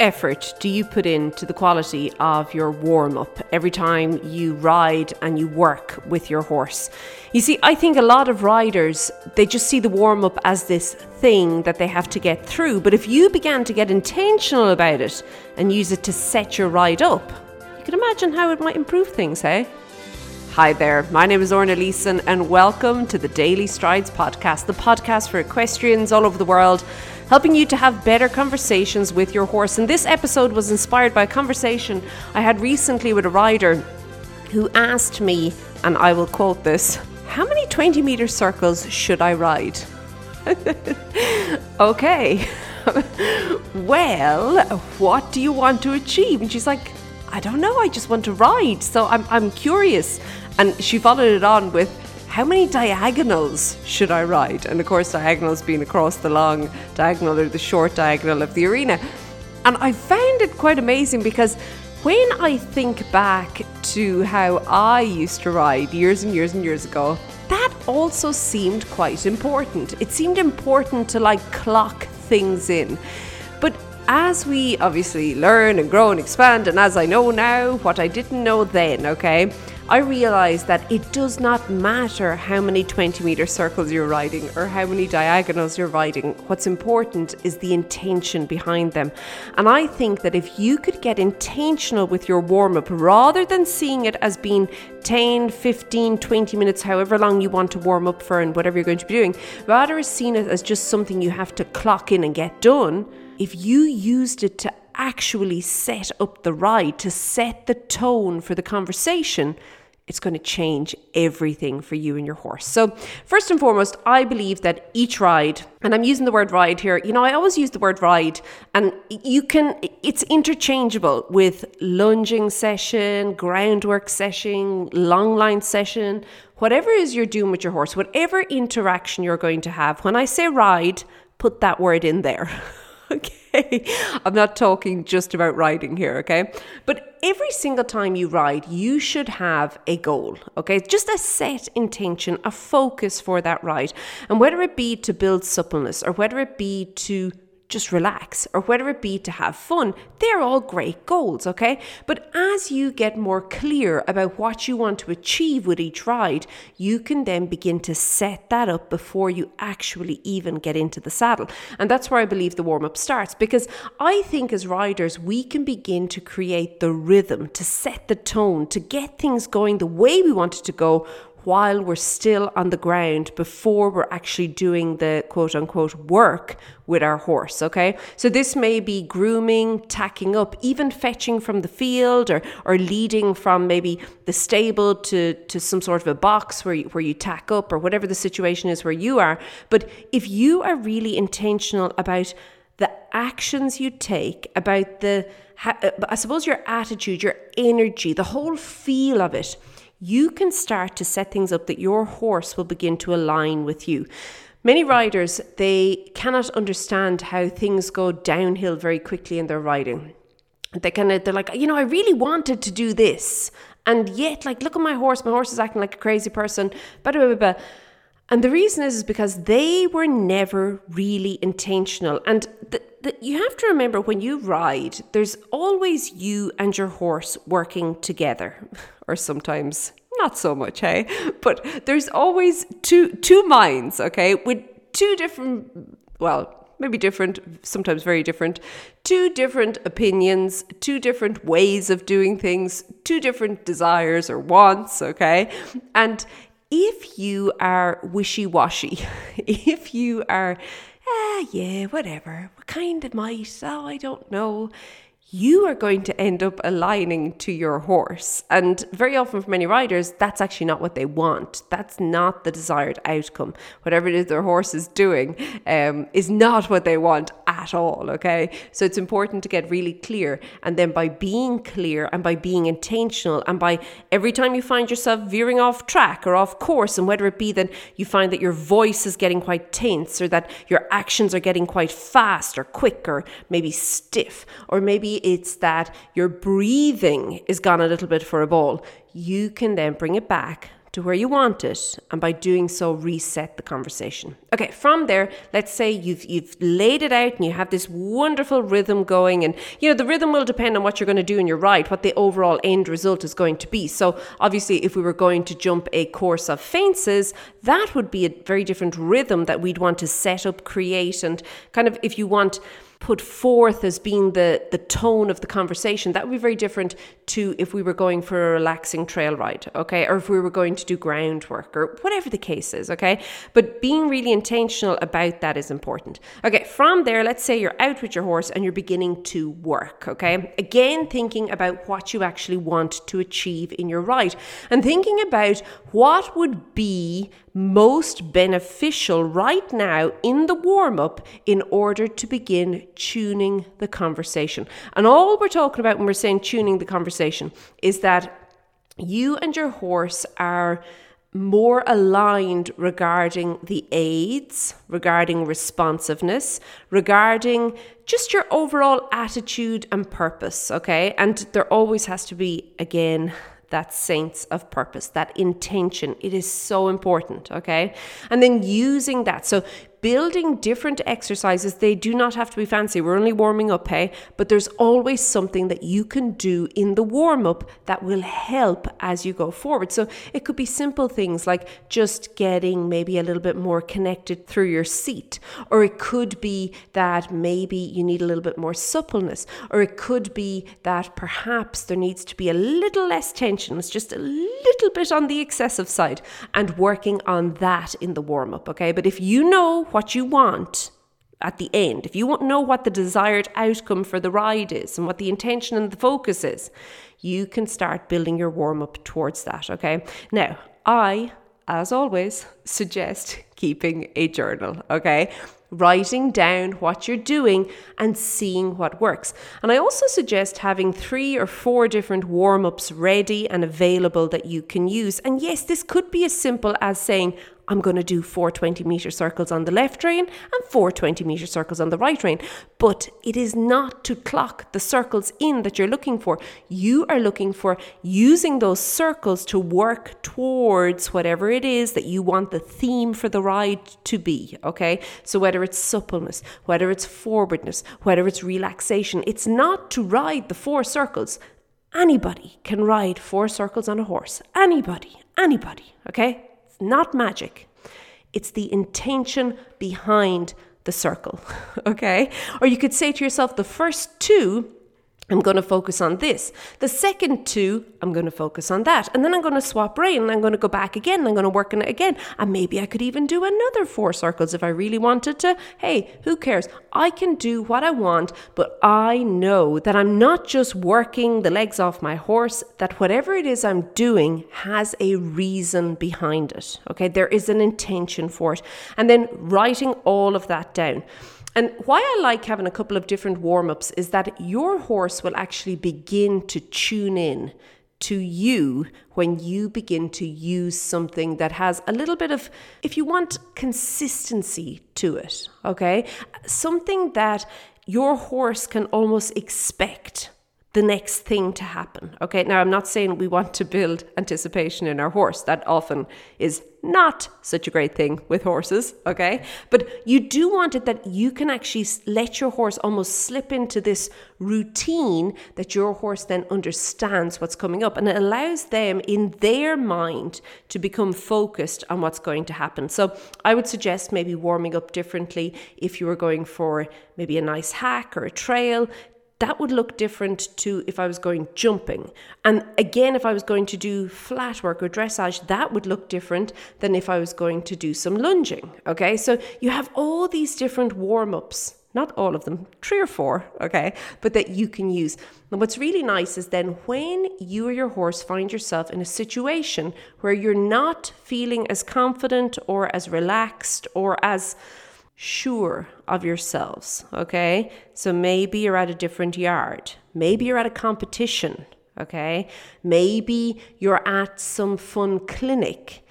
effort do you put into the quality of your warm up every time you ride and you work with your horse? You see, I think a lot of riders, they just see the warm up as this thing that they have to get through. But if you began to get intentional about it and use it to set your ride up, you can imagine how it might improve things, hey? Hi there, my name is Lorna Leeson, and welcome to the Daily Strides podcast, the podcast for equestrians all over the world, helping you to have better conversations with your horse. And this episode was inspired by a conversation I had recently with a rider who asked me, and I will quote this How many 20 meter circles should I ride? okay. well, what do you want to achieve? And she's like, I don't know, I just want to ride. So I'm, I'm curious. And she followed it on with, how many diagonals should I ride? And of course, diagonals being across the long diagonal or the short diagonal of the arena. And I found it quite amazing because when I think back to how I used to ride years and years and years ago, that also seemed quite important. It seemed important to like clock things in. But as we obviously learn and grow and expand, and as I know now, what I didn't know then, okay, I realised that it does not matter how many 20 metre circles you're riding or how many diagonals you're riding. What's important is the intention behind them. And I think that if you could get intentional with your warm up rather than seeing it as being 10, 15, 20 minutes, however long you want to warm up for and whatever you're going to be doing, rather as seeing it as just something you have to clock in and get done if you used it to actually set up the ride, to set the tone for the conversation, it's going to change everything for you and your horse. So, first and foremost, I believe that each ride, and I'm using the word ride here, you know, I always use the word ride, and you can, it's interchangeable with lunging session, groundwork session, long line session, whatever it is you're doing with your horse, whatever interaction you're going to have. When I say ride, put that word in there. okay? I'm not talking just about riding here, okay? But every single time you ride, you should have a goal, okay? Just a set intention, a focus for that ride. And whether it be to build suppleness or whether it be to just relax, or whether it be to have fun, they're all great goals, okay? But as you get more clear about what you want to achieve with each ride, you can then begin to set that up before you actually even get into the saddle. And that's where I believe the warm up starts because I think as riders, we can begin to create the rhythm, to set the tone, to get things going the way we want it to go while we're still on the ground before we're actually doing the quote unquote work with our horse. Okay. So this may be grooming, tacking up, even fetching from the field or, or leading from maybe the stable to, to some sort of a box where you, where you tack up or whatever the situation is where you are. But if you are really intentional about the actions you take, about the, uh, I suppose your attitude, your energy, the whole feel of it, you can start to set things up that your horse will begin to align with you. Many riders, they cannot understand how things go downhill very quickly in their riding. They kind of, they're like, you know, I really wanted to do this. And yet, like, look at my horse. My horse is acting like a crazy person. And the reason is, is because they were never really intentional. And the, the, you have to remember when you ride, there's always you and your horse working together, or sometimes not so much, hey? But there's always two two minds, okay, with two different, well, maybe different, sometimes very different, two different opinions, two different ways of doing things, two different desires or wants, okay? And if you are wishy washy, if you are, ah, yeah, whatever, what kind of might, oh, I don't know, you are going to end up aligning to your horse. And very often for many riders, that's actually not what they want. That's not the desired outcome. Whatever it is their horse is doing um, is not what they want at all. Okay. So it's important to get really clear. And then by being clear and by being intentional and by every time you find yourself veering off track or off course, and whether it be that you find that your voice is getting quite tense or that your actions are getting quite fast or quick or maybe stiff or maybe it's that your breathing is gone a little bit for a ball, you can then bring it back to where you want it and by doing so reset the conversation. Okay, from there, let's say you've you've laid it out and you have this wonderful rhythm going and you know the rhythm will depend on what you're going to do in your ride, what the overall end result is going to be. So obviously if we were going to jump a course of fences, that would be a very different rhythm that we'd want to set up, create and kind of if you want put forth as being the, the tone of the conversation, that would be very different to if we were going for a relaxing trail ride, okay? Or if we were going to do groundwork or whatever the case is, okay? But being really intentional about that is important. Okay, from there, let's say you're out with your horse and you're beginning to work, okay? Again, thinking about what you actually want to achieve in your ride and thinking about what would be most beneficial right now in the warm up in order to begin tuning the conversation. And all we're talking about when we're saying tuning the conversation is that you and your horse are more aligned regarding the aids, regarding responsiveness, regarding just your overall attitude and purpose, okay? And there always has to be, again, that sense of purpose, that intention. It is so important, okay? And then using that. So building different exercises. They do not have to be fancy. We're only warming up, hey? But there's always something that you can do in the warm up that will help as you go forward. So it could be simple things like just getting maybe a little bit more connected through your seat, or it could be that maybe you need a little bit more suppleness, or it could be that perhaps there needs to be a little less tension. It's just a little bit on the excessive side and working on that in the warm up, okay? But if you know what you want at the end, if you want to know what the desired outcome for the ride is and what the intention and the focus is, you can start building your warm up towards that. Okay. Now, I, as always, suggest keeping a journal. Okay writing down what you're doing and seeing what works. And I also suggest having three or four different warm ups ready and available that you can use. And yes, this could be as simple as saying, I'm going to do four 20 meter circles on the left rein and four 20 meter circles on the right rein. But it is not to clock the circles in that you're looking for. You are looking for using those circles to work towards whatever it is that you want the theme for the ride to be. Okay. So whether it's suppleness, whether it's forwardness, whether it's relaxation, it's not to ride the four circles. Anybody can ride four circles on a horse. Anybody, anybody, okay? Not magic. It's the intention behind the circle, okay? Or you could say to yourself, the first two I'm going to focus on this. The second two, I'm going to focus on that. And then I'm going to swap rein and I'm going to go back again. I'm going to work on it again. And maybe I could even do another four circles if I really wanted to. Hey, who cares? I can do what I want, but I know that I'm not just working the legs off my horse, that whatever it is I'm doing has a reason behind it. Okay, there is an intention for it. And then writing all of that down. And why I like having a couple of different warm ups is that your horse will actually begin to tune in to you when you begin to use something that has a little bit of, if you want, consistency to it, okay? Something that your horse can almost expect the next thing to happen. Okay, now I'm not saying we want to build anticipation in our horse. That often is not such a great thing with horses, okay? But you do want it that you can actually let your horse almost slip into this routine that your horse then understands what's coming up and it allows them in their mind to become focused on what's going to happen. So I would suggest maybe warming up differently if you were going for maybe a nice hack or a trail that would look different to if I was going jumping. And again, if I was going to do flat work or dressage, that would look different than if I was going to do some lunging. Okay, so you have all these different warm ups, not all of them, three or four, okay, but that you can use. And what's really nice is then when you or your horse find yourself in a situation where you're not feeling as confident or as relaxed or as sure of yourselves, okay? So maybe you're at a different yard. Maybe you're at a competition, okay? Maybe you're at some fun clinic.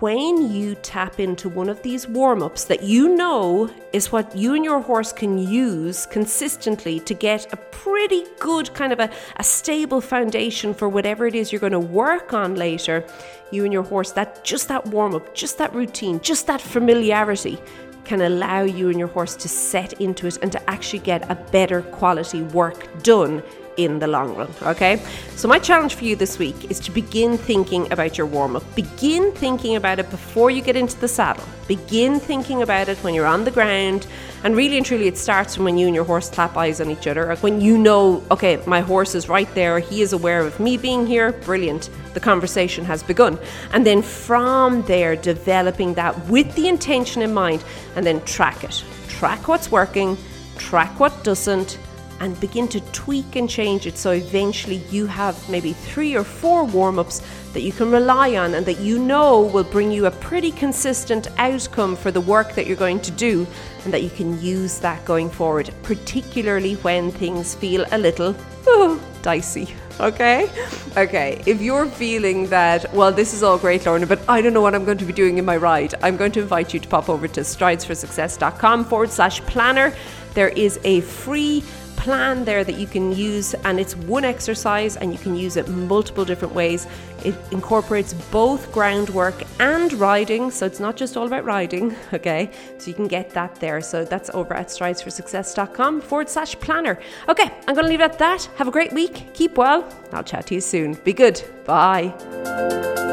when you tap into one of these warm ups that you know is what you and your horse can use consistently to get a pretty good kind of a, a stable foundation for whatever it is you're going to work on later, you and your horse, that just that warm up, just that routine, just that familiarity can allow you and your horse to set into it and to actually get a better quality work done in the long run. Okay, so my challenge for you this week is to begin thinking about your warm up. Begin thinking about it before you get into the saddle. Begin thinking about it when you're on the ground. And really and truly, it starts from when you and your horse clap eyes on each other. When you know, okay, my horse is right there, he is aware of me being here, brilliant. The conversation has begun. And then from there, developing that with the intention in mind, and then track it. Track what's working, track what doesn't, and begin to tweak and change it so eventually you have maybe three or four warm ups that you can rely on and that you know will bring you a pretty consistent outcome for the work that you're going to do and that you can use that going forward, particularly when things feel a little oh, dicey. Okay? Okay, if you're feeling that, well, this is all great, Lorna, but I don't know what I'm going to be doing in my ride, I'm going to invite you to pop over to stridesforsuccess.com forward slash planner. There is a free plan there that you can use, and it's one exercise and you can use it multiple different ways. It incorporates both groundwork and riding, so it's not just all about riding, okay? So you can get that there. So that's over at stridesforsuccess.com forward slash planner. Okay, I'm going to leave it at that. Have a great week. Keep well. I'll chat to you soon. Be good. Bye.